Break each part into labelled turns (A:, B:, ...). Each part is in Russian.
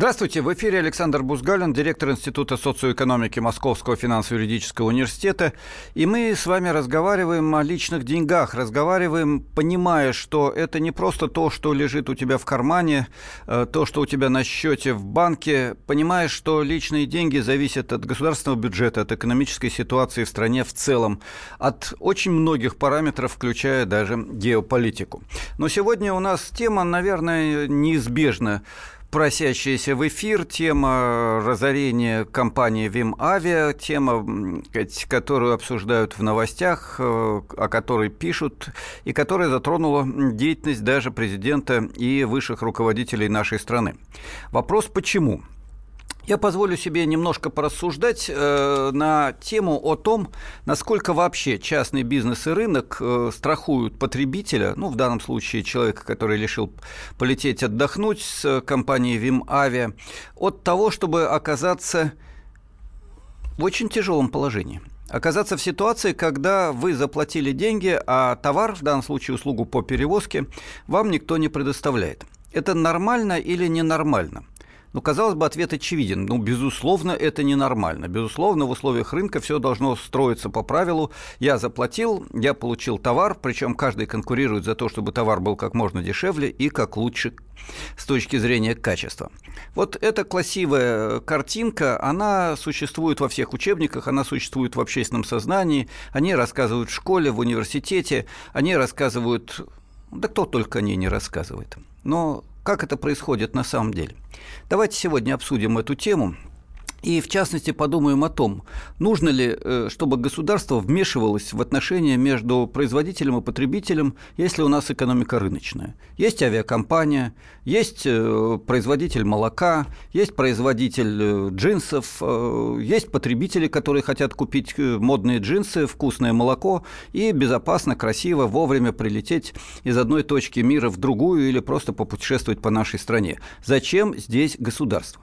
A: Здравствуйте, в эфире Александр Бузгалин, директор Института социоэкономики Московского финансово-юридического университета. И мы с вами разговариваем о личных деньгах, разговариваем, понимая, что это не просто то, что лежит у тебя в кармане, э, то, что у тебя на счете в банке, понимая, что личные деньги зависят от государственного бюджета, от экономической ситуации в стране в целом, от очень многих параметров, включая даже геополитику. Но сегодня у нас тема, наверное, неизбежна просящаяся в эфир, тема разорения компании Вимавиа, тема, которую обсуждают в новостях, э, о которой пишут, и которая затронула деятельность даже президента и высших руководителей нашей страны. Вопрос почему? Я позволю себе немножко порассуждать э, на тему о том, насколько вообще частный бизнес и рынок э, страхуют потребителя, ну, в данном случае человека, который решил полететь отдохнуть с компанией Вим Авиа, от того, чтобы оказаться в очень тяжелом положении оказаться в ситуации, когда вы заплатили деньги, а товар, в данном случае услугу по перевозке, вам никто не предоставляет. Это нормально или ненормально? Ну, казалось бы, ответ очевиден. Ну, безусловно, это ненормально. Безусловно, в условиях рынка все должно строиться по правилу. Я заплатил, я получил товар, причем каждый конкурирует за то, чтобы товар был как можно дешевле и как лучше с точки зрения качества. Вот эта красивая картинка, она существует во всех учебниках, она существует в общественном сознании, они рассказывают в школе, в университете, они рассказывают, да кто только о ней не рассказывает. Но как это происходит на самом деле? Давайте сегодня обсудим эту тему. И в частности подумаем о том, нужно ли, э, чтобы государство вмешивалось в отношения между производителем и потребителем, если у нас экономика рыночная. Есть авиакомпания, есть э, производитель молока, есть производитель э, джинсов, есть потребители, которые хотят купить модные джинсы, вкусное молоко и безопасно, красиво, вовремя прилететь из одной точки мира в другую или просто попутешествовать по нашей стране. Зачем здесь государство?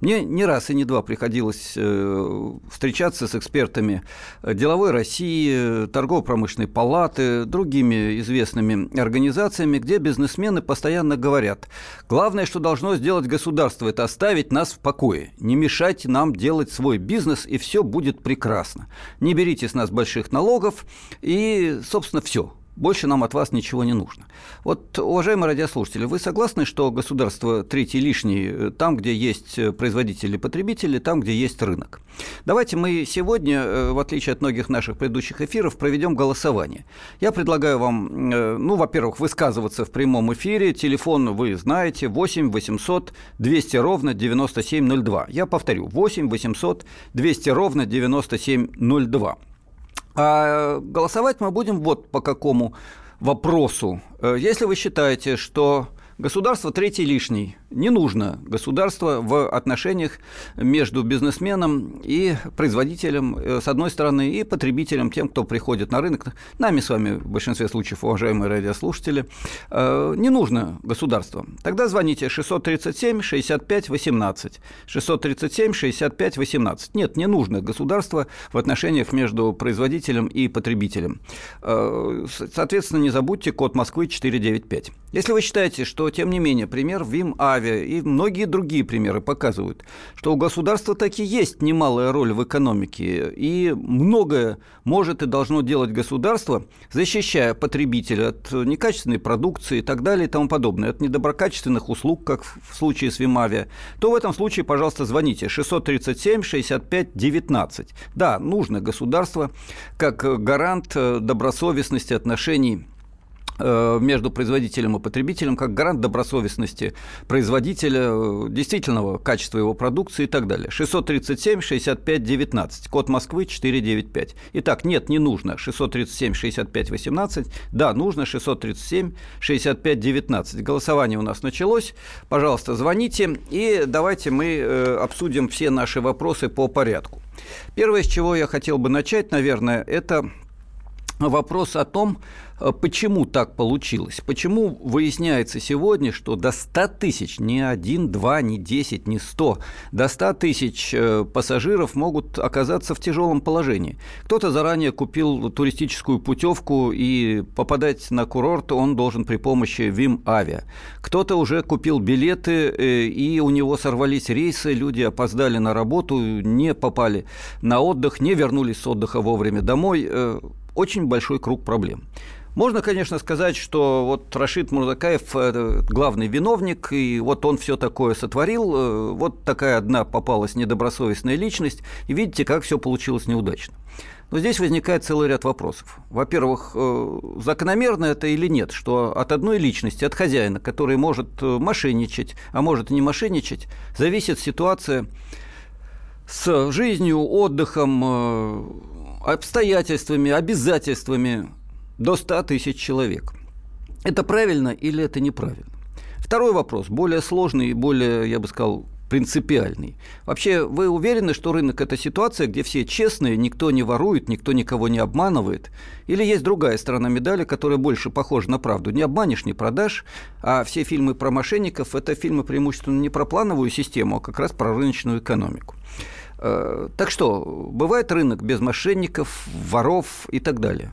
A: Мне не раз и не два приходилось э, встречаться с экспертами деловой России, торгово-промышленной палаты, другими известными организациями, где бизнесмены постоянно говорят, главное, что должно сделать государство, это оставить нас в покое, не мешайте нам делать свой бизнес, и все будет прекрасно. Не берите с нас больших налогов, и, собственно, все больше нам от вас ничего не нужно. Вот, уважаемые радиослушатели, вы согласны, что государство третий лишний э, там, где есть э, производители потребители, там, где есть рынок? Давайте мы сегодня, э, в отличие от многих наших предыдущих эфиров, проведем голосование. Я предлагаю вам, ну, во-первых, высказываться в прямом эфире. Телефон вы знаете, 8 800 200 ровно 9702. Я повторю, 8 800 200 ровно 9702. А голосовать мы будем вот по какому вопросу. Э, если вы считаете, что государство третий лишний, не нужно государство в отношениях между бизнесменом и производителем, э, с одной стороны, и потребителем, тем, кто приходит на рынок. Нами с вами, в большинстве случаев, уважаемые радиослушатели, э, не нужно государство. Тогда звоните 637 65 18. 637 65 18. Нет, не нужно государство в отношениях между производителем и потребителем. Э, соответственно, не забудьте код Москвы 495. Если вы считаете, что, тем не менее, пример ВИМ А Югославия и многие другие примеры показывают, что у государства таки есть немалая роль в экономике, и многое может и должно делать государство, защищая потребителя от некачественной продукции и так далее и тому подобное, от недоброкачественных услуг, как в случае с Вимавиа, то в этом случае, пожалуйста, звоните 637 65 19. Да, нужно государство как гарант добросовестности отношений Э, между производителем и потребителем как гарант добросовестности производителя, э, действительного качества его продукции и так далее. 637 65 19, код Москвы 495. Итак, нет, не нужно 637 65 18, да, нужно 637 65 19. Голосование у нас началось, пожалуйста, звоните и давайте мы э, обсудим все наши вопросы по порядку. Первое, с чего я хотел бы начать, наверное, это вопрос о том, э, почему так получилось. Почему выясняется сегодня, что до 100 тысяч, не один, два, не 10, не 100, до 100 тысяч э, пассажиров могут оказаться в тяжелом положении. Кто-то заранее купил туристическую путевку и попадать на курорт он должен при помощи ВИМ Авиа. Кто-то уже купил билеты э, и у него сорвались рейсы, люди опоздали на работу, не попали на отдых, не вернулись с отдыха вовремя домой очень большой круг проблем. Можно, конечно, сказать, что вот Рашид Мурзакаев э, главный виновник, и вот он все такое сотворил, э, вот такая одна попалась недобросовестная личность, и видите, как все получилось неудачно. Но здесь возникает целый ряд вопросов. Во-первых, э, закономерно это или нет, что от одной личности, от хозяина, который может мошенничать, а может и не мошенничать, зависит ситуация с жизнью, отдыхом, обстоятельствами, обязательствами до 100 тысяч человек. Это правильно или это неправильно? Второй вопрос, более сложный и более, я бы сказал, принципиальный. Вообще, вы уверены, что рынок – это ситуация, где все честные, никто не ворует, никто никого не обманывает? Или есть другая сторона медали, которая больше похожа на правду? Не обманешь, не продашь, а все фильмы про мошенников – это фильмы преимущественно не про плановую систему, а как раз про рыночную экономику. Э, так что, бывает рынок без мошенников, воров и так далее.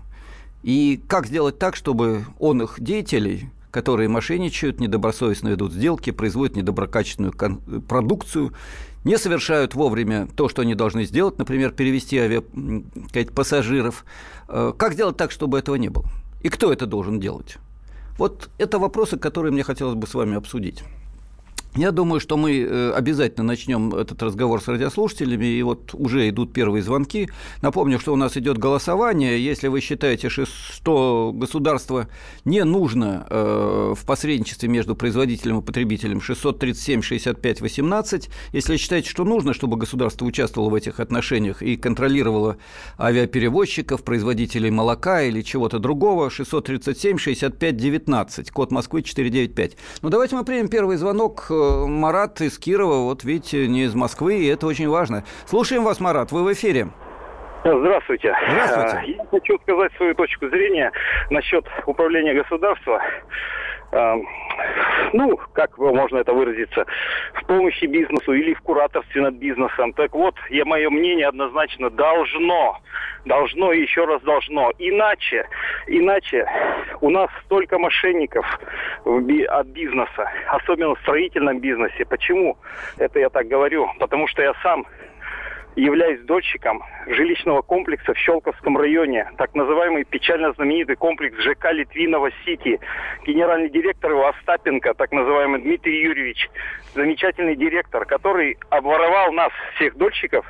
A: И как сделать так, чтобы он их деятелей, которые мошенничают, недобросовестно ведут сделки, производят недоброкачественную продукцию, не совершают вовремя то, что они должны сделать, например, перевести авиапассажиров. Э, как сделать так, чтобы этого не было? И кто это должен делать? Вот это вопросы, которые мне хотелось бы с вами обсудить. Я думаю, что мы э, обязательно начнем этот разговор с радиослушателями, и вот уже идут первые звонки. Напомню, что у нас идет голосование. Если вы считаете, что государство не нужно э, в посредничестве между производителем и потребителем 637 65 18, если считаете, что нужно, чтобы государство участвовало в этих отношениях и контролировало авиаперевозчиков, производителей молока или чего-то другого, 637 65 19, код Москвы 495. Ну, давайте мы примем первый звонок э, Марат из Кирова, вот видите, не из Москвы, и это очень важно. Слушаем вас, Марат, вы в эфире.
B: Здравствуйте.
A: Здравствуйте.
B: А, я хочу сказать свою точку зрения насчет управления государства. Ну, как можно это выразиться, в помощи бизнесу или в кураторстве над бизнесом. Так вот, я, мое мнение однозначно должно, должно и еще раз должно. Иначе, иначе у нас столько мошенников от бизнеса, особенно в строительном бизнесе. Почему это я так говорю? Потому что я сам являюсь дольщиком жилищного комплекса в Щелковском районе, так называемый печально знаменитый комплекс ЖК Литвинова-Сити. Генеральный директор его Остапенко, так называемый Дмитрий Юрьевич, замечательный директор, который обворовал нас, всех дольщиков,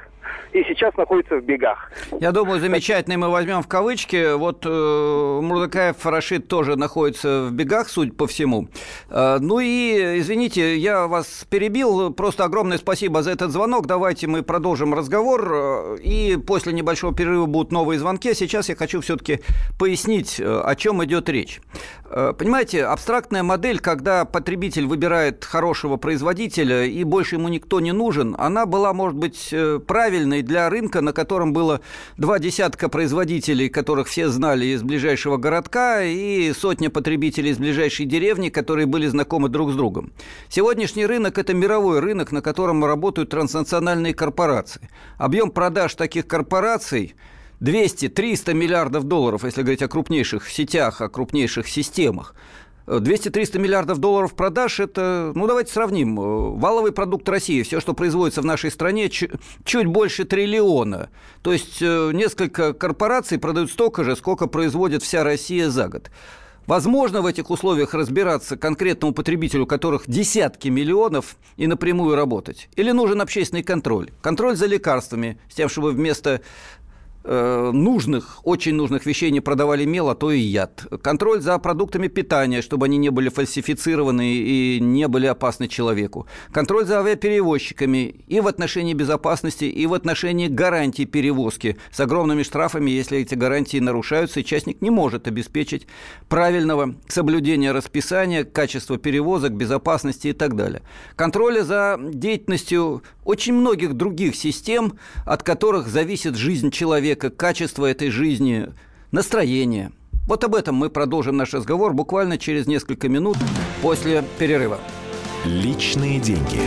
B: и сейчас находится в бегах.
A: Я думаю, замечательный мы возьмем в кавычки. Вот э, Мурдакаев Рашид тоже находится в бегах, судя по всему. Э, ну и, извините, я вас перебил. Просто огромное спасибо за этот звонок. Давайте мы продолжим разговор. Э, и после небольшого перерыва будут новые звонки. Сейчас я хочу все-таки пояснить, э, о чем идет речь. Э, понимаете, абстрактная модель, когда потребитель выбирает хорошего производителя и больше ему никто не нужен, она была, может быть, правильной правильной для рынка, на котором было два десятка производителей, которых все знали из ближайшего городка, и сотня потребителей из ближайшей деревни, которые были знакомы друг с другом. Сегодняшний рынок – это мировой рынок, на котором работают транснациональные корпорации. Объем продаж таких корпораций 200-300 миллиардов долларов, если говорить о крупнейших сетях, о крупнейших системах. 200-300 миллиардов долларов продаж – это, ну, давайте сравним. Валовый продукт России, все, что производится в нашей стране, чуть больше триллиона. То есть э, несколько корпораций продают столько же, сколько производит вся Россия за год. Возможно в этих условиях разбираться конкретному потребителю, которых десятки миллионов, и напрямую работать? Или нужен общественный контроль? Контроль за лекарствами, с тем, чтобы вместо Э, нужных, очень нужных вещей не продавали мел, а то и яд. Контроль за продуктами питания, чтобы они не были фальсифицированы и не были опасны человеку. Контроль за авиаперевозчиками и в отношении безопасности, и в отношении гарантий перевозки с огромными штрафами, если эти гарантии нарушаются, и частник не может обеспечить правильного соблюдения расписания, качества перевозок, безопасности и так далее. Контроля за деятельностью очень многих других систем, от которых зависит жизнь человека, качество этой жизни, настроение. Вот об этом мы продолжим наш разговор буквально через несколько минут после перерыва.
C: Личные деньги.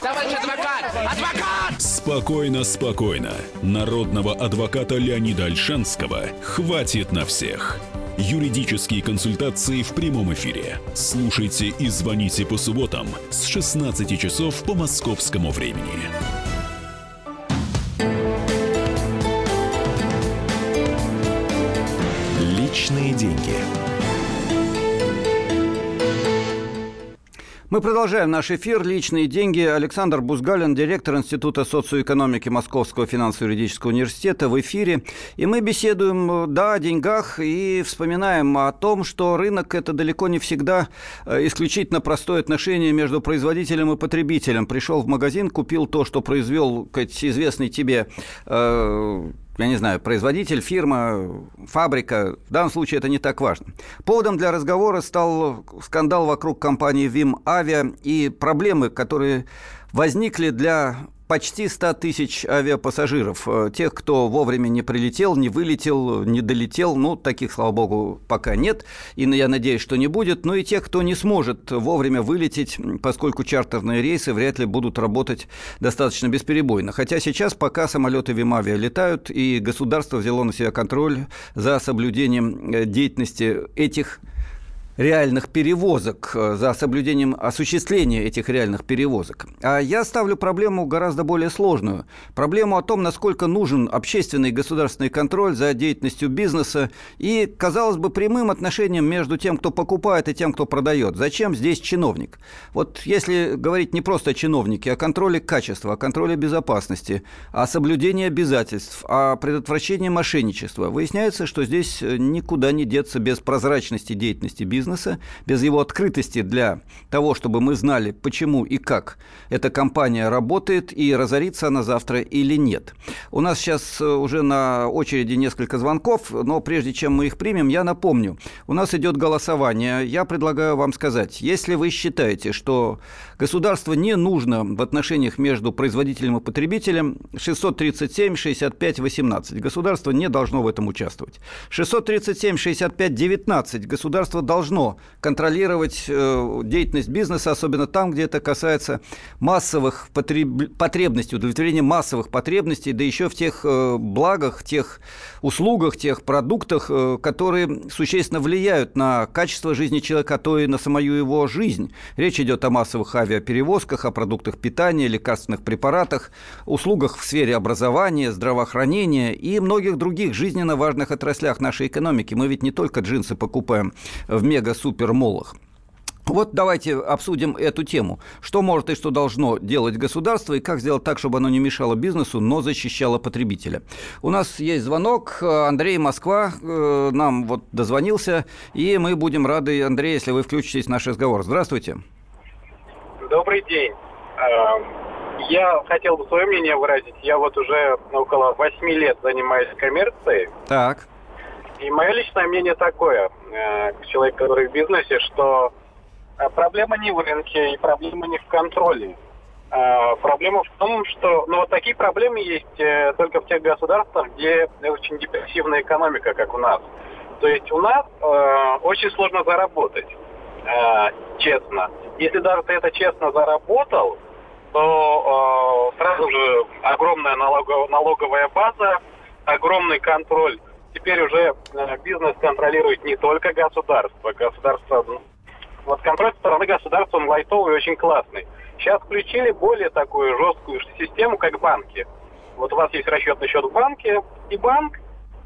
D: Товарищ адвокат! Адвокат!
C: Спокойно, спокойно. Народного адвоката Леонида Альшанского хватит на всех. Юридические консультации в прямом эфире. Слушайте и звоните по субботам с 16 часов по московскому времени. Личные деньги.
A: Мы продолжаем наш эфир «Личные деньги». Александр Бузгалин, директор Института социоэкономики Московского финансово-юридического университета в эфире. И мы беседуем, да, о деньгах и вспоминаем о том, что рынок – это далеко не всегда э, исключительно простое отношение между производителем и потребителем. Пришел в магазин, купил то, что произвел известный тебе э, я не знаю, производитель, фирма, фабрика. В данном случае это не так важно. Поводом для разговора стал скандал вокруг компании Vim Avia и проблемы, которые возникли для почти 100 тысяч авиапассажиров. Э, тех, кто вовремя не прилетел, не вылетел, не долетел, ну, таких, слава богу, пока нет, и я надеюсь, что не будет. Ну и тех, кто не сможет вовремя вылететь, поскольку чартерные рейсы вряд ли будут работать достаточно бесперебойно. Хотя сейчас пока самолеты Вимавиа летают, и государство взяло на себя контроль за соблюдением э, деятельности этих реальных перевозок, э, за соблюдением осуществления этих реальных перевозок. А я ставлю проблему гораздо более сложную. Проблему о том, насколько нужен общественный и государственный контроль за деятельностью бизнеса и, казалось бы, прямым отношением между тем, кто покупает, и тем, кто продает. Зачем здесь чиновник? Вот если говорить не просто о чиновнике, о контроле качества, о контроле безопасности, о соблюдении обязательств, о предотвращении мошенничества, выясняется, что здесь никуда не деться без прозрачности деятельности бизнеса бизнеса, без его открытости для того, чтобы мы знали, почему и как эта компания работает и разорится она завтра или нет. У нас сейчас э, уже на очереди несколько звонков, но прежде чем мы их примем, я напомню, у нас идет голосование. Я предлагаю вам сказать, если вы считаете, что государство не нужно в отношениях между производителем и потребителем, 637 65 18. Государство не должно в этом участвовать. 637 65 19. Государство должно должно контролировать э, деятельность бизнеса, особенно там, где это касается массовых потреб... потребностей, удовлетворения массовых потребностей, да еще в тех э, благах, тех услугах, тех продуктах, э, которые существенно влияют на качество жизни человека, а то и на самую его жизнь. Речь идет о массовых авиаперевозках, о продуктах питания, лекарственных препаратах, услугах в сфере образования, здравоохранения и многих других жизненно важных отраслях нашей экономики. Мы ведь не только джинсы покупаем в мега-супер-молах. Вот давайте обсудим эту тему. Что может и что должно делать государство, и как сделать так, чтобы оно не мешало бизнесу, но защищало потребителя. У нас есть звонок. Андрей Москва э, нам вот дозвонился, и мы будем рады, Андрей, если вы включитесь в наш разговор. Здравствуйте.
E: Добрый день. Эм, я хотел бы свое мнение выразить. Я вот уже около 8 лет занимаюсь коммерцией.
A: Так.
E: И мое личное мнение такое, э, человек, который в бизнесе, что э, проблема не в рынке и проблема не в контроле. Э, проблема в том, что ну, вот такие проблемы есть только в тех государствах, где очень депрессивная экономика, как у нас. То есть у нас э, очень сложно заработать, э, честно. Если даже ты это честно заработал, то э, сразу же огромная налогов, налоговая база, огромный контроль теперь уже э, бизнес контролирует не только государство. Государство, вот контроль со стороны государства, он лайтовый и очень классный. Сейчас включили более такую жесткую систему, как банки. Вот у вас есть расчетный счет в банке, и банк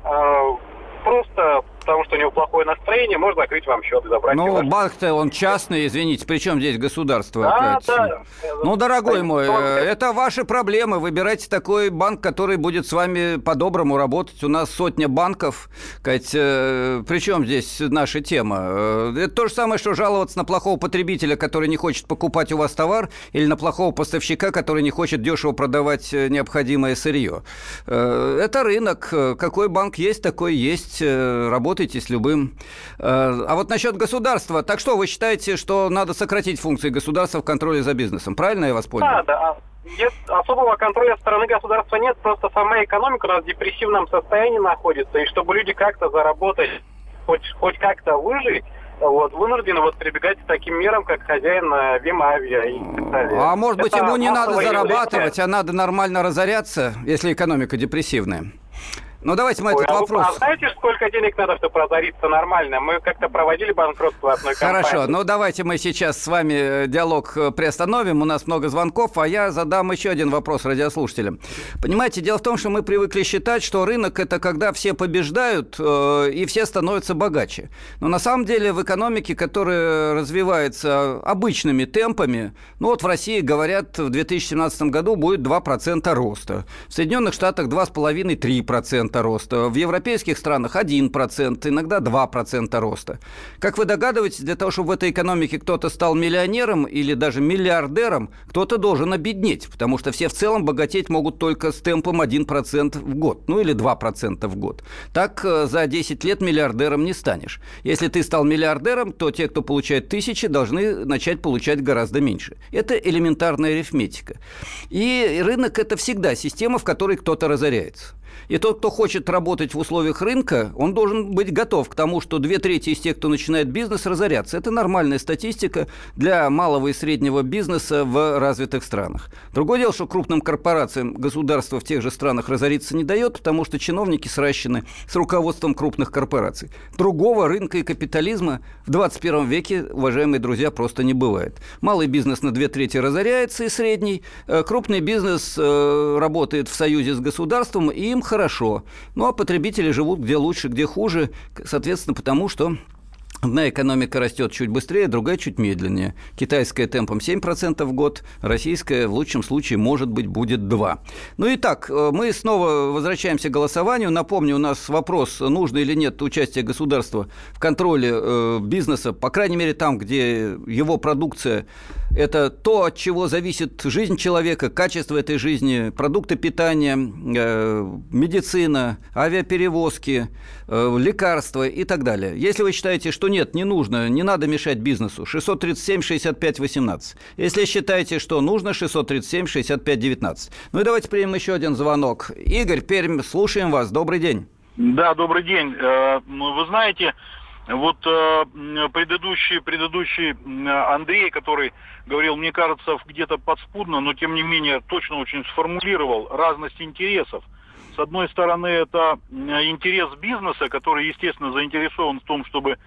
E: э, просто потому что у него плохое настроение, можно закрыть вам счет и забрать.
A: Ну, банк-то он частный, извините, причем здесь государство
E: да,
A: опять? Да. Ну, дорогой мой,
E: он...
A: это ваши проблемы. Выбирайте такой банк, который будет с вами по-доброму работать. У нас сотня банков. Кать, э, причем здесь наша тема? Э, это то же самое, что жаловаться на плохого потребителя, который не хочет покупать у вас товар, или на плохого поставщика, который не хочет дешево продавать э, необходимое сырье. Это рынок. Какой банк есть, такой есть. Работает работаете с любым. Э, а вот насчет государства, так что, вы считаете, что надо сократить функции государства в контроле за бизнесом? Правильно я вас понял?
E: Да, да. нет, особого контроля со стороны государства нет, просто сама экономика у нас в депрессивном состоянии находится, и чтобы люди как-то заработать, хоть, хоть как-то выжить, вот, вынуждены вот прибегать к таким мерам, как хозяин э, Вимавия и так далее.
A: А может быть,
E: Это
A: ему не надо зарабатывать, а надо нормально разоряться, если экономика депрессивная? Ну, давайте мы
E: Ой,
A: этот
E: а вы-
A: вопрос...
E: а знаете, сколько денег надо, чтобы разориться нормально? Мы как-то проводили банкротство одной компании.
A: Хорошо, ну давайте мы сейчас с вами э, диалог э, приостановим. У нас много звонков, а я задам еще один вопрос радиослушателям. Понимаете, дело в том, что мы привыкли считать, что рынок это когда все побеждают э, и все становятся богаче. Но на самом деле в экономике, которая развивается обычными темпами, ну вот в России говорят, в 2017 году будет 2% роста. В Соединенных Штатах 2,5-3% роста. В европейских странах 1%, иногда 2% роста. Как вы догадываетесь, для того, чтобы в этой экономике кто-то стал миллионером или даже миллиардером, кто-то должен обеднеть, потому что все в целом богатеть могут только с темпом 1% в год, ну или 2% в год. Так э, за 10 лет миллиардером не станешь. Если ты стал миллиардером, то те, кто получает тысячи, должны начать получать гораздо меньше. Это элементарная арифметика. И рынок – это всегда система, в которой кто-то разоряется. И тот, кто хочет работать в условиях рынка, он должен быть готов к тому, что две трети из тех, кто начинает бизнес, разорятся. Это нормальная статистика для малого и среднего бизнеса в развитых странах. Другое дело, что крупным корпорациям государство в тех же странах разориться не дает, потому что чиновники сращены с руководством крупных корпораций. Другого рынка и капитализма в 21 веке, уважаемые друзья, просто не бывает. Малый бизнес на две трети разоряется и средний. Э, Крупный бизнес э, работает в союзе с государством, и им хорошо. Ну, а потребители живут где лучше, где хуже, соответственно, потому что Одна экономика растет чуть быстрее, другая чуть медленнее. Китайская темпом 7% в год, российская в лучшем случае, может быть, будет 2%. Ну и так, э, мы снова возвращаемся к голосованию. Напомню, у нас вопрос, нужно или нет участие государства в контроле э, бизнеса, по крайней мере, там, где его продукция – это то, от чего зависит жизнь человека, качество этой жизни, продукты питания, э, медицина, авиаперевозки, э, лекарства и так далее. Если вы считаете, что нет, не нужно, не надо мешать бизнесу, 637-65-18. Если считаете, что нужно, 637-65-19. Ну и давайте примем еще один звонок. Игорь, Пермь, слушаем вас. Добрый день.
F: Да, добрый день. Э, ну, Вы знаете, вот э, предыдущий, предыдущий Андрей, который говорил, мне кажется, где-то подспудно, но тем не менее точно очень сформулировал разность интересов. С одной стороны, это интерес бизнеса, который, естественно, заинтересован в том, чтобы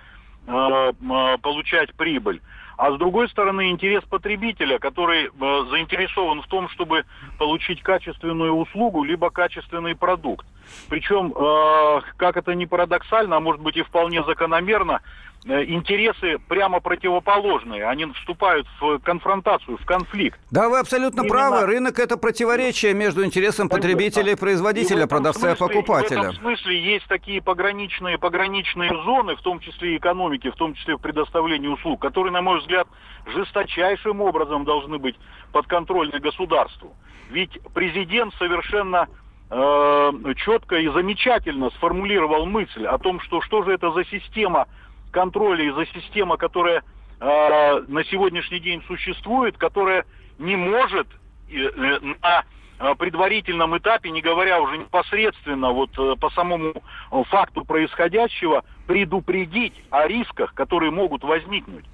F: э, получать прибыль. А с другой стороны, интерес потребителя, который э, заинтересован в том, чтобы получить качественную услугу, либо качественный продукт. Причем, э, как это ни парадоксально, а может быть и вполне закономерно, интересы прямо противоположные. Они вступают в конфронтацию, в конфликт.
A: Да, вы абсолютно
F: Именно.
A: правы. Рынок – это противоречие между интересом потребителя и
F: И
A: производителя,
F: этом
A: продавца и
F: смысле-
A: покупателя.
F: В этом смысле есть такие пограничные, пограничные зоны, в том числе и экономики, в том числе в предоставлении услуг, которые, на мой взгляд, жесточайшим образом должны быть подконтрольны государству. Ведь президент совершенно э, четко и замечательно сформулировал мысль о том, что что же это за система контроля и за система, которая э, на сегодняшний день существует, которая не может э, на э, предварительном этапе, не говоря уже непосредственно вот э, по самому э, факту происходящего, предупредить о рисках, которые могут возникнуть.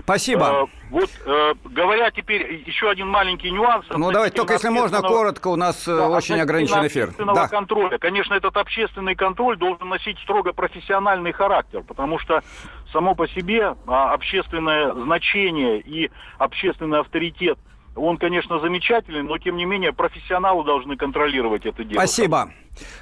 A: Спасибо.
F: Э, вот э, говоря теперь еще один маленький нюанс.
A: Ну, давайте, только если можно, коротко, у нас э,
F: да,
A: очень ограничен эфир. Да.
F: контроля. Конечно, этот общественный контроль должен носить строго профессиональный характер, потому что само по себе а, общественное значение и общественный авторитет, он, конечно, замечательный, но тем не менее профессионалы должны контролировать это дело.
A: Спасибо.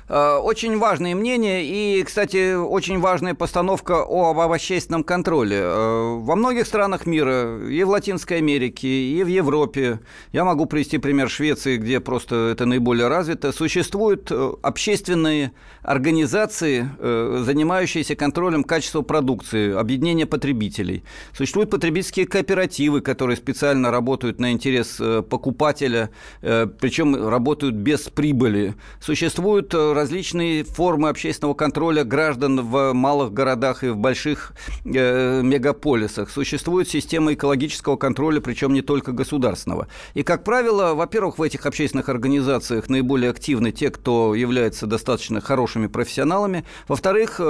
A: Э, Очень важные мнения и, кстати, очень важная постановка об общественном контроле. Э, Во многих странах мира, и в Латинской Америке, и в Европе, я могу привести пример Швеции, где просто это наиболее развито, существуют э, общественные организации, занимающиеся контролем качества продукции, объединения потребителей. Существуют потребительские кооперативы, которые специально работают на интерес покупателя, причем работают без прибыли. Существуют Существуют различные формы общественного контроля граждан в малых городах и в больших э, мегаполисах. Существует система экологического контроля, причем не только государственного. И, как правило, во-первых, в этих общественных организациях наиболее активны те, кто является достаточно хорошими профессионалами. Во-вторых,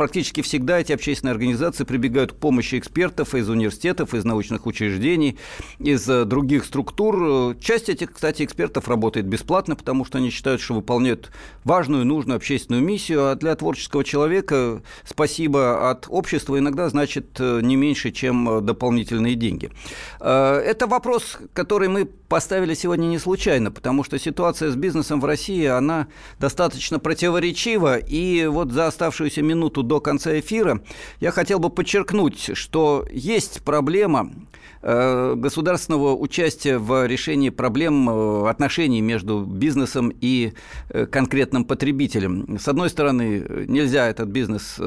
A: практически всегда эти общественные организации прибегают к помощи экспертов из университетов, из научных учреждений, из э, других структур. Часть этих, кстати, экспертов работает бесплатно, потому что они считают, что выполняют важную, нужную общественную миссию, а для творческого человека спасибо от общества иногда значит э, не меньше, чем э, дополнительные деньги. Это вопрос, который мы поставили сегодня не случайно, потому что ситуация с бизнесом в России, она достаточно противоречива, и вот за оставшуюся минуту до конца эфира, я хотел бы подчеркнуть, что есть проблема государственного участия в решении проблем э, отношений между бизнесом и э, конкретным потребителем. С одной стороны, нельзя этот бизнес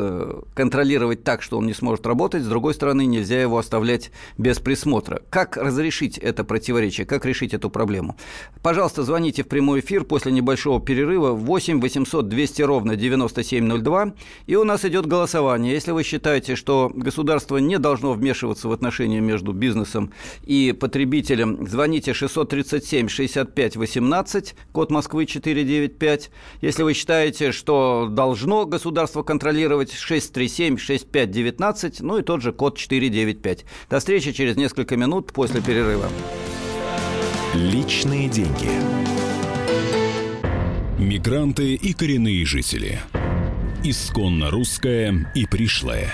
A: контролировать так, что он не сможет работать, с другой стороны, нельзя его оставлять без присмотра. Как разрешить это противоречие, как решить эту проблему? Пожалуйста, звоните в прямой эфир после небольшого перерыва 8 800 200 ровно 9702, и у нас идет голосование. Если вы считаете, что государство не должно вмешиваться в отношения между бизнесом бизнесом и потребителям, звоните 637 65 18, код Москвы 495. Если вы считаете, что должно государство контролировать 637 65 19, ну и тот же код 495. До встречи через несколько минут после перерыва.
C: Личные деньги. Мигранты и коренные жители. Исконно русская и пришлая.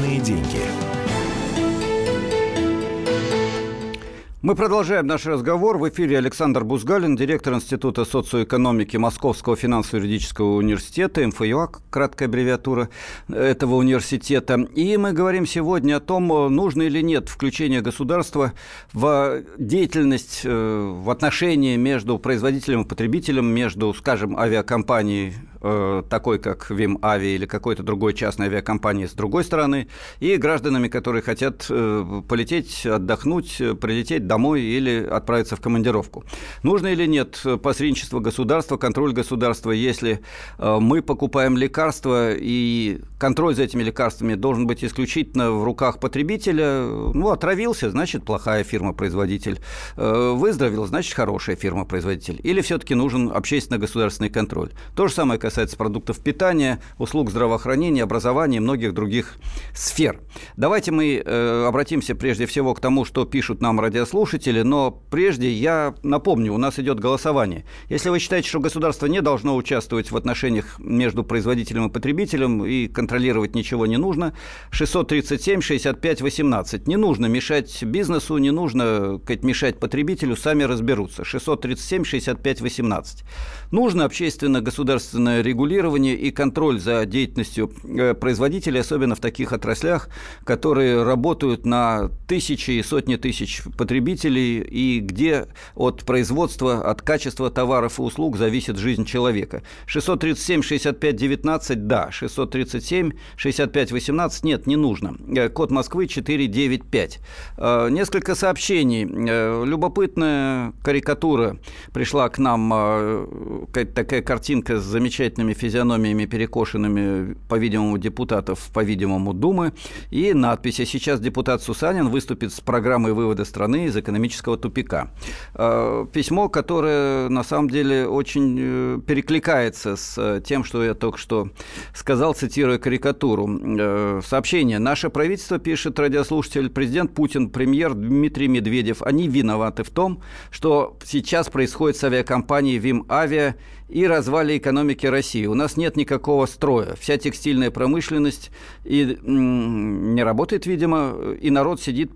C: Личные деньги.
A: Мы продолжаем наш разговор. В эфире Александр Бузгалин, директор Института социоэкономики Московского финансово-юридического университета, МФЮА, краткая аббревиатура этого университета. И мы говорим сегодня о том, нужно или нет включение государства в деятельность, э, в отношении между производителем и потребителем, между, скажем, авиакомпанией Э, такой, как Вим Ави или какой-то другой частной авиакомпании с другой стороны, и гражданами, которые хотят э, полететь, отдохнуть, прилететь домой или отправиться в командировку. Нужно или нет посредничество государства, контроль государства, если э, мы покупаем лекарства, и контроль за этими лекарствами должен быть исключительно в руках потребителя. Ну, отравился, значит, плохая фирма-производитель. Выздоровел, значит, хорошая фирма-производитель. Или все-таки нужен общественно-государственный контроль. То же самое касается продуктов питания, услуг здравоохранения, образования и многих других сфер. Давайте мы э, обратимся прежде всего к тому, что пишут нам радиослушатели, но прежде я напомню, у нас идет голосование. Если вы считаете, что государство не должно участвовать в отношениях между производителем и потребителем и контролировать ничего не нужно, 637 65 18. Не нужно мешать бизнесу, не нужно сказать, мешать потребителю, сами разберутся. 637 65 18. Нужно общественно-государственное регулирование и контроль за деятельностью э, производителей, особенно в таких отраслях, которые работают на тысячи и сотни тысяч потребителей, и где от производства, от качества товаров и услуг зависит жизнь человека. 637 65 19 да, 637 65 18 нет, не нужно. Э, код Москвы 495. Э, несколько сообщений. Любопытная карикатура пришла к нам, такая картинка с замечательными физиономиями, перекошенными, по-видимому, депутатов, по-видимому, Думы, и надписи «Сейчас депутат Сусанин выступит с программой вывода страны из экономического тупика». А, письмо, которое, на самом деле, очень э, перекликается с тем, что я только что сказал, цитируя карикатуру. Э, сообщение. «Наше правительство, пишет радиослушатель, президент Путин, премьер Дмитрий Медведев, они виноваты в том, что сейчас происходит с авиакомпанией «Вим Авиа» и развале экономики России. У нас нет никакого строя. Вся текстильная промышленность и, не работает, видимо, и народ сидит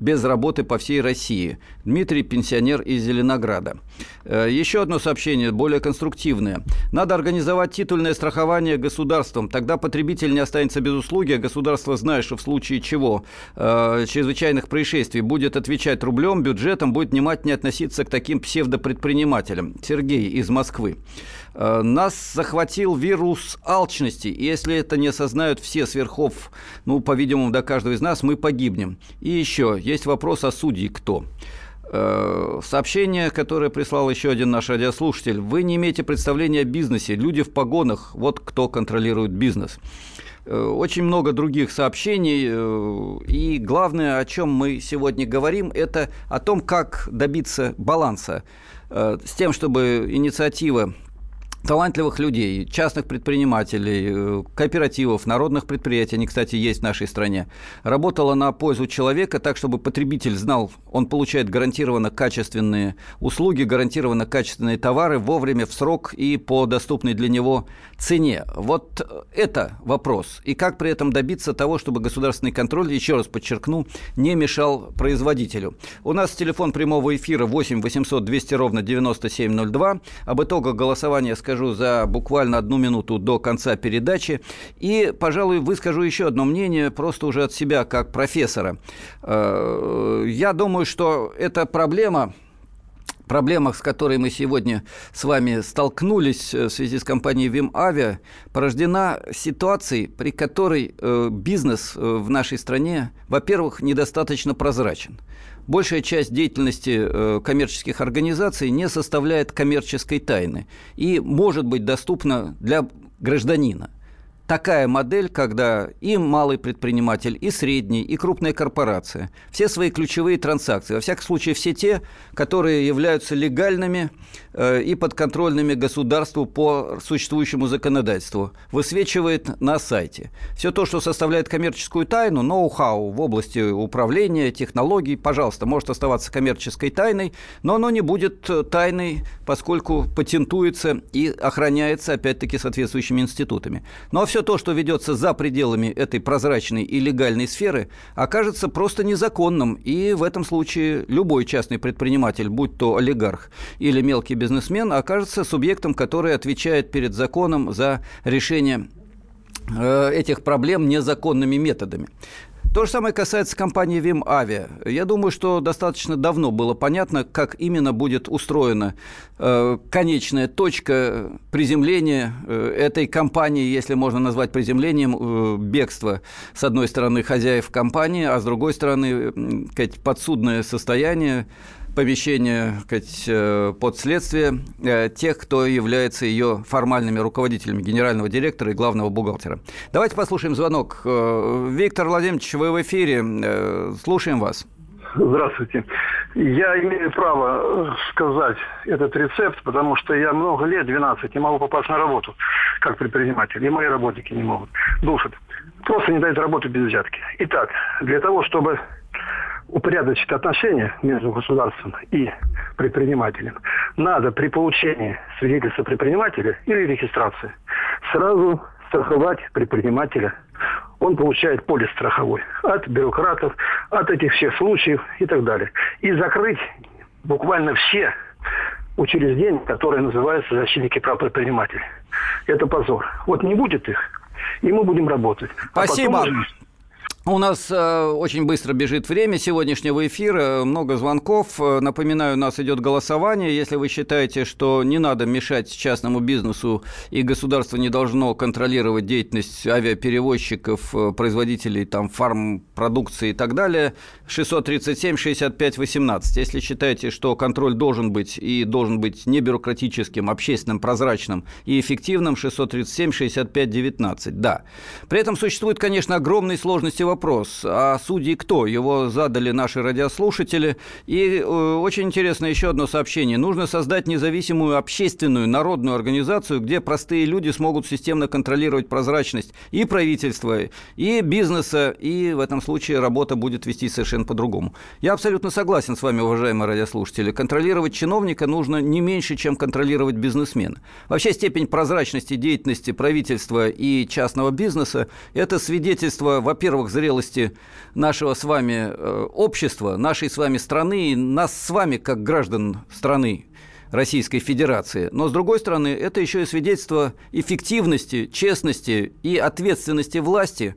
A: без работы по всей России. Дмитрий, пенсионер из Зеленограда. Э, еще одно сообщение, более конструктивное. Надо организовать титульное страхование государством. Тогда потребитель не останется без услуги, а государство, знает, что в случае чего, э, чрезвычайных происшествий, будет отвечать рублем, бюджетом, будет внимательнее относиться к таким псевдопредпринимателям. Сергей из Москвы. Э, нас захватил вирус алчности, и если это не осознают все сверхов, ну, по-видимому, до каждого из нас, мы погибнем. И еще, есть вопрос о судьи кто. Э, сообщение, которое прислал еще один наш радиослушатель. Вы не имеете представления о бизнесе. Люди в погонах. Вот кто контролирует бизнес. Э, очень много других сообщений. И главное, о чем мы сегодня говорим, это о том, как добиться баланса с тем, чтобы инициатива талантливых людей, частных предпринимателей, э, кооперативов, народных предприятий, они, кстати, есть в нашей стране, работала на пользу человека так, чтобы потребитель знал, он получает гарантированно качественные услуги, гарантированно качественные товары вовремя, в срок и по доступной для него цене. Вот это вопрос. И как при этом добиться того, чтобы государственный контроль, еще раз подчеркну, не мешал производителю. У нас телефон прямого эфира 8 800 200 ровно 9702. Об итогах голосования скажу скажу за буквально одну минуту до конца передачи. И, пожалуй, выскажу еще одно мнение, просто уже от себя, как профессора. Э, я думаю, что эта проблема проблемах, с которой мы сегодня с вами столкнулись э, в связи с компанией ВИМ-Авиа, порождена ситуацией, при которой э, бизнес в нашей стране, во-первых, недостаточно прозрачен. Большая часть деятельности э, коммерческих организаций не составляет коммерческой тайны и может быть доступна для гражданина такая модель, когда и малый предприниматель, и средний, и крупная корпорация, все свои ключевые транзакции, во всяком случае все те, которые являются легальными э, и подконтрольными государству по существующему законодательству, высвечивает на сайте. Все то, что составляет коммерческую тайну, ноу-хау в области управления, технологий, пожалуйста, может оставаться коммерческой тайной, но оно не будет э, тайной, поскольку патентуется и охраняется, опять-таки, соответствующими институтами. Но все то, что ведется за пределами этой прозрачной и легальной сферы, окажется просто незаконным. И в этом случае любой частный предприниматель, будь то олигарх или мелкий бизнесмен, окажется субъектом, который отвечает перед законом за решение э, этих проблем незаконными методами. То же самое касается компании ВИМ Авиа. Я думаю, что достаточно давно было понятно, как именно будет устроена э, конечная точка приземления э, этой компании, если можно назвать приземлением э, бегства, с одной стороны, хозяев компании, а с другой стороны, э, подсудное состояние помещение э, под следствие э, тех, кто является ее формальными руководителями, генерального директора и главного бухгалтера. Давайте послушаем звонок. Э, Виктор Владимирович, вы в эфире. Слушаем вас.
G: Здравствуйте. Я имею право сказать этот рецепт, потому что я много лет, 12, не могу попасть на работу как предприниматель, и мои работники не могут. Душат. Просто не дают работу без взятки. Итак, для того, чтобы упорядочить отношения между государством и предпринимателем, надо при получении свидетельства предпринимателя или регистрации сразу страховать предпринимателя. Он получает полис страховой от бюрократов, от этих всех случаев и так далее. И закрыть буквально все учреждения, которые называются защитники прав предпринимателей. Это позор. Вот не будет их, и мы будем работать.
A: Спасибо. А потом у нас э, очень быстро бежит время сегодняшнего эфира, много звонков. Э, напоминаю, у нас идет голосование. Если вы считаете, что не надо мешать частному бизнесу и государство не должно контролировать деятельность авиаперевозчиков, э, производителей там, фармпродукции и так далее, 637-65-18. Если считаете, что контроль должен быть и должен быть не бюрократическим, общественным, прозрачным и эффективным, 637-65-19. Да. При этом существуют, конечно, огромные сложности в вопрос, а судьи кто? Его задали наши радиослушатели. И э, очень интересно еще одно сообщение. Нужно создать независимую общественную народную организацию, где простые люди смогут системно контролировать прозрачность и правительства, и бизнеса, и в этом случае работа будет вести совершенно по-другому. Я абсолютно согласен с вами, уважаемые радиослушатели. Контролировать чиновника нужно не меньше, чем контролировать бизнесмена. Вообще степень прозрачности деятельности правительства и частного бизнеса – это свидетельство, во-первых, зрения зрелости нашего с вами э, общества, нашей с вами страны и нас с вами, как граждан страны Российской Федерации. Но, с другой стороны, это еще и свидетельство эффективности, честности и ответственности власти,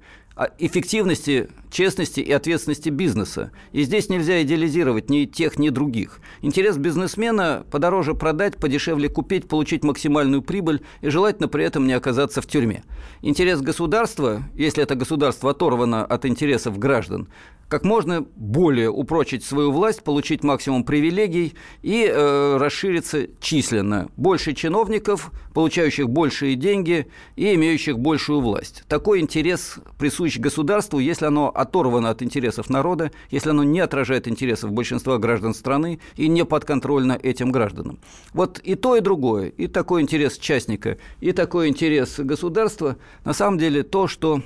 A: эффективности, честности и ответственности бизнеса. И здесь нельзя идеализировать ни тех, ни других. Интерес бизнесмена – подороже продать, подешевле купить, получить максимальную прибыль и желательно при этом не оказаться в тюрьме. Интерес государства, если это государство оторвано от интересов граждан, как можно более упрочить свою власть, получить максимум привилегий и э, расшириться численно. Больше чиновников, получающих большие деньги и имеющих большую власть. Такой интерес присущ государству, если оно оторвано от интересов народа, если оно не отражает интересов большинства граждан страны и не подконтрольно этим гражданам. Вот и то, и другое, и такой интерес частника, и такой интерес государства, на самом деле то, что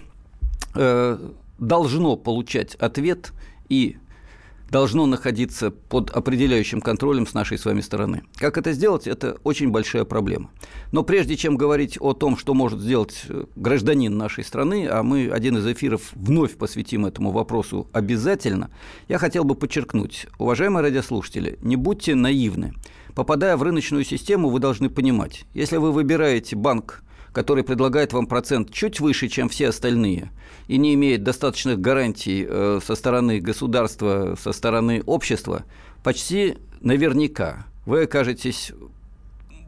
A: э, должно получать ответ и должно находиться под определяющим контролем с нашей с вами стороны. Как это сделать, это очень большая проблема. Но прежде чем говорить о том, что может сделать э, гражданин нашей страны, а мы один из эфиров вновь посвятим этому вопросу обязательно, я хотел бы подчеркнуть, уважаемые радиослушатели, не будьте наивны. Попадая в рыночную систему, вы должны понимать, если вы выбираете банк, который предлагает вам процент чуть выше, чем все остальные, и не имеет достаточных гарантий э, со стороны государства, со стороны общества, почти наверняка вы окажетесь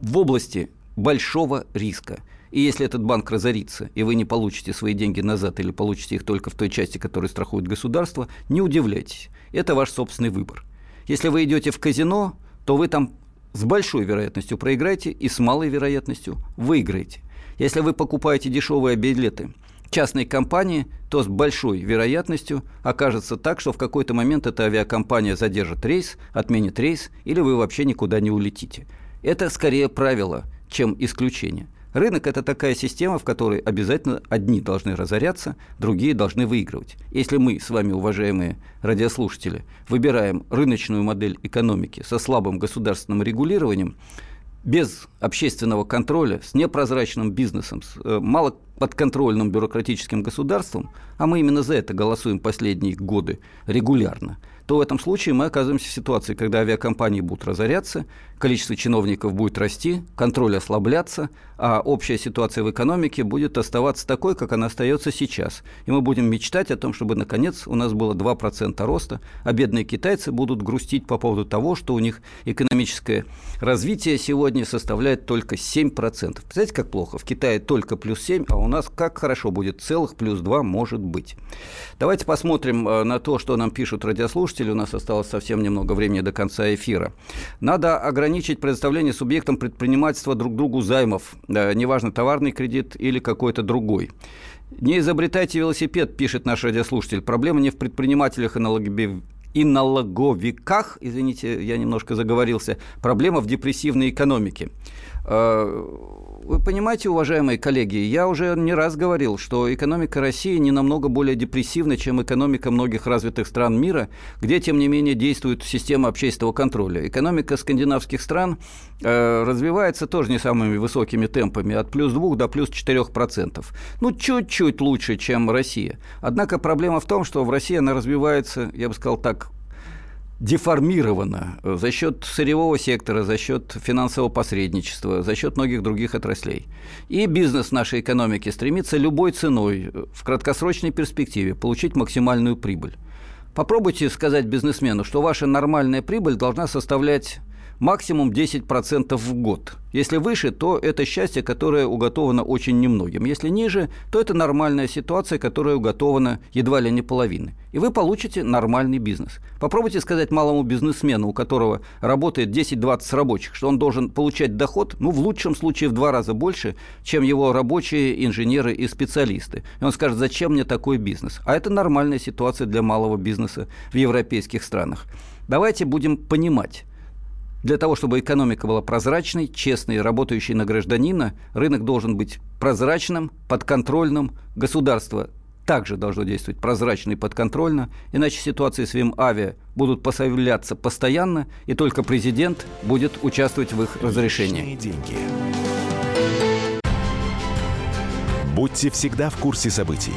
A: в области большого риска. И если этот банк разорится, и вы не получите свои деньги назад или получите их только в той части, которую страхует государство, не удивляйтесь. Это ваш собственный выбор. Если вы идете в казино, то вы там с большой вероятностью проиграете и с малой вероятностью выиграете. Если вы покупаете дешевые билеты частной компании, то с большой вероятностью окажется так, что в какой-то момент эта авиакомпания задержит рейс, отменит рейс, или вы вообще никуда не улетите. Это скорее правило, чем исключение. Рынок – это такая система, в которой обязательно одни должны разоряться, другие должны выигрывать. Если мы с вами, уважаемые радиослушатели, выбираем рыночную модель экономики со слабым государственным регулированием, без общественного контроля, с непрозрачным бизнесом, с э, малоподконтрольным бюрократическим государством, а мы именно за это голосуем последние годы регулярно – то в этом случае мы оказываемся в ситуации, когда авиакомпании будут разоряться, количество чиновников будет расти, контроль ослабляться, а общая ситуация в экономике будет оставаться такой, как она остается сейчас. И мы будем мечтать о том, чтобы, наконец, у нас было 2% роста, а бедные китайцы будут грустить по поводу того, что у них экономическое развитие сегодня составляет только 7%. Представляете, как плохо? В Китае только плюс 7, а у нас как хорошо будет, целых плюс 2 может быть. Давайте посмотрим э, на то, что нам пишут радиослушатели слушателей, у нас осталось совсем немного времени до конца эфира. Надо ограничить предоставление субъектам предпринимательства друг другу займов, неважно, товарный кредит или какой-то другой. Не изобретайте велосипед, пишет наш радиослушатель. Проблема не в предпринимателях и налоговиках, и налоговиках, извините, я немножко заговорился, проблема в депрессивной экономике. Вы понимаете, уважаемые коллеги, я уже не раз говорил, что экономика России не намного более депрессивна, чем экономика многих развитых стран мира, где, тем не менее, действует система общественного контроля. Экономика скандинавских стран э, развивается тоже не самыми высокими темпами, от плюс 2 до плюс 4%. Ну, чуть-чуть лучше, чем Россия. Однако проблема в том, что в России она развивается, я бы сказал так, деформирована за счет сырьевого сектора, за счет финансового посредничества, за счет многих других отраслей. И бизнес нашей экономики стремится любой ценой в краткосрочной перспективе получить максимальную прибыль. Попробуйте сказать бизнесмену, что ваша нормальная прибыль должна составлять максимум 10% в год. Если выше, то это счастье, которое уготовано очень немногим. Если ниже, то это нормальная ситуация, которая уготована едва ли не половины. И вы получите нормальный бизнес. Попробуйте сказать малому бизнесмену, у которого работает 10-20 рабочих, что он должен получать доход, ну, в лучшем случае в два раза больше, чем его рабочие, инженеры и специалисты. И он скажет, зачем мне такой бизнес? А это нормальная ситуация для малого бизнеса в европейских странах. Давайте будем понимать, для того, чтобы экономика была прозрачной, честной, работающей на гражданина, рынок должен быть прозрачным, подконтрольным, государство также должно действовать прозрачно и подконтрольно, иначе ситуации с авиа будут поставляться постоянно, и только президент будет участвовать в их разрешении.
C: деньги.
H: Будьте всегда в курсе событий.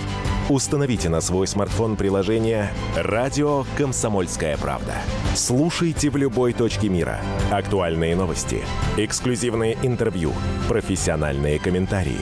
H: Установите на свой смартфон приложение «Радио Комсомольская правда». Слушайте в любой точке мира. Актуальные новости, эксклюзивные интервью, профессиональные комментарии.